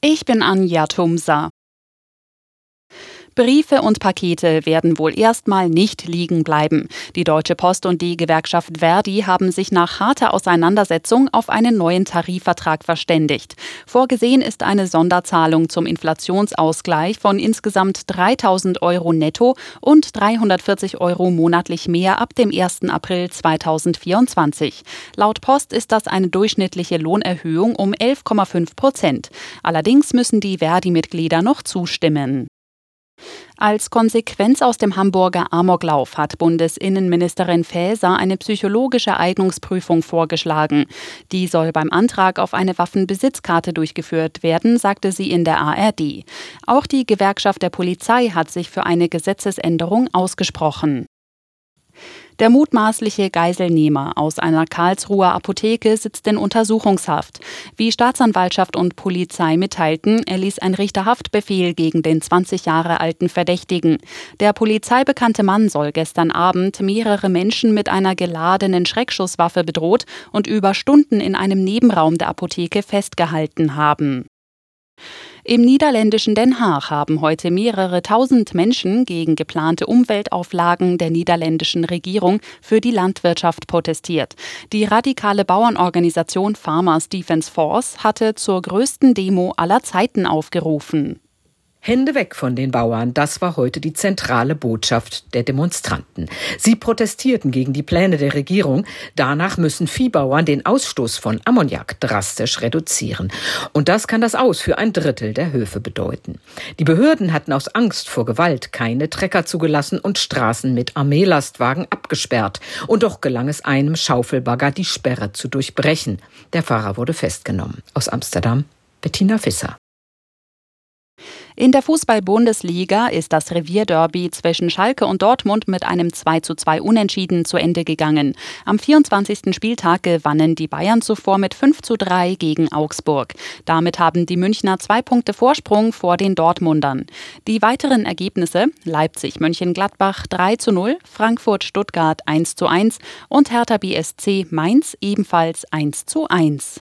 Ich bin Anja Tumsa. Briefe und Pakete werden wohl erstmal nicht liegen bleiben. Die Deutsche Post und die Gewerkschaft Verdi haben sich nach harter Auseinandersetzung auf einen neuen Tarifvertrag verständigt. Vorgesehen ist eine Sonderzahlung zum Inflationsausgleich von insgesamt 3000 Euro netto und 340 Euro monatlich mehr ab dem 1. April 2024. Laut Post ist das eine durchschnittliche Lohnerhöhung um 11,5 Prozent. Allerdings müssen die Verdi-Mitglieder noch zustimmen. Als Konsequenz aus dem Hamburger Amoklauf hat Bundesinnenministerin Faeser eine psychologische Eignungsprüfung vorgeschlagen. Die soll beim Antrag auf eine Waffenbesitzkarte durchgeführt werden, sagte sie in der ARD. Auch die Gewerkschaft der Polizei hat sich für eine Gesetzesänderung ausgesprochen. Der mutmaßliche Geiselnehmer aus einer Karlsruher Apotheke sitzt in Untersuchungshaft. Wie Staatsanwaltschaft und Polizei mitteilten, erließ ein Richter Haftbefehl gegen den 20 Jahre alten Verdächtigen. Der polizeibekannte Mann soll gestern Abend mehrere Menschen mit einer geladenen Schreckschusswaffe bedroht und über Stunden in einem Nebenraum der Apotheke festgehalten haben. Im niederländischen Den Haag haben heute mehrere tausend Menschen gegen geplante Umweltauflagen der niederländischen Regierung für die Landwirtschaft protestiert. Die radikale Bauernorganisation Farmers Defence Force hatte zur größten Demo aller Zeiten aufgerufen. Hände weg von den Bauern, das war heute die zentrale Botschaft der Demonstranten. Sie protestierten gegen die Pläne der Regierung. Danach müssen Viehbauern den Ausstoß von Ammoniak drastisch reduzieren. Und das kann das Aus für ein Drittel der Höfe bedeuten. Die Behörden hatten aus Angst vor Gewalt keine Trecker zugelassen und Straßen mit Armeelastwagen abgesperrt. Und doch gelang es einem Schaufelbagger, die Sperre zu durchbrechen. Der Fahrer wurde festgenommen. Aus Amsterdam, Bettina Fisser. In der Fußball-Bundesliga ist das Revierderby zwischen Schalke und Dortmund mit einem 2:2 Unentschieden zu Ende gegangen. Am 24. Spieltag gewannen die Bayern zuvor mit 5:3 gegen Augsburg. Damit haben die Münchner zwei Punkte Vorsprung vor den Dortmundern. Die weiteren Ergebnisse Leipzig-Mönchengladbach 3:0, Frankfurt-Stuttgart 1:1 und Hertha BSC Mainz ebenfalls 1:1.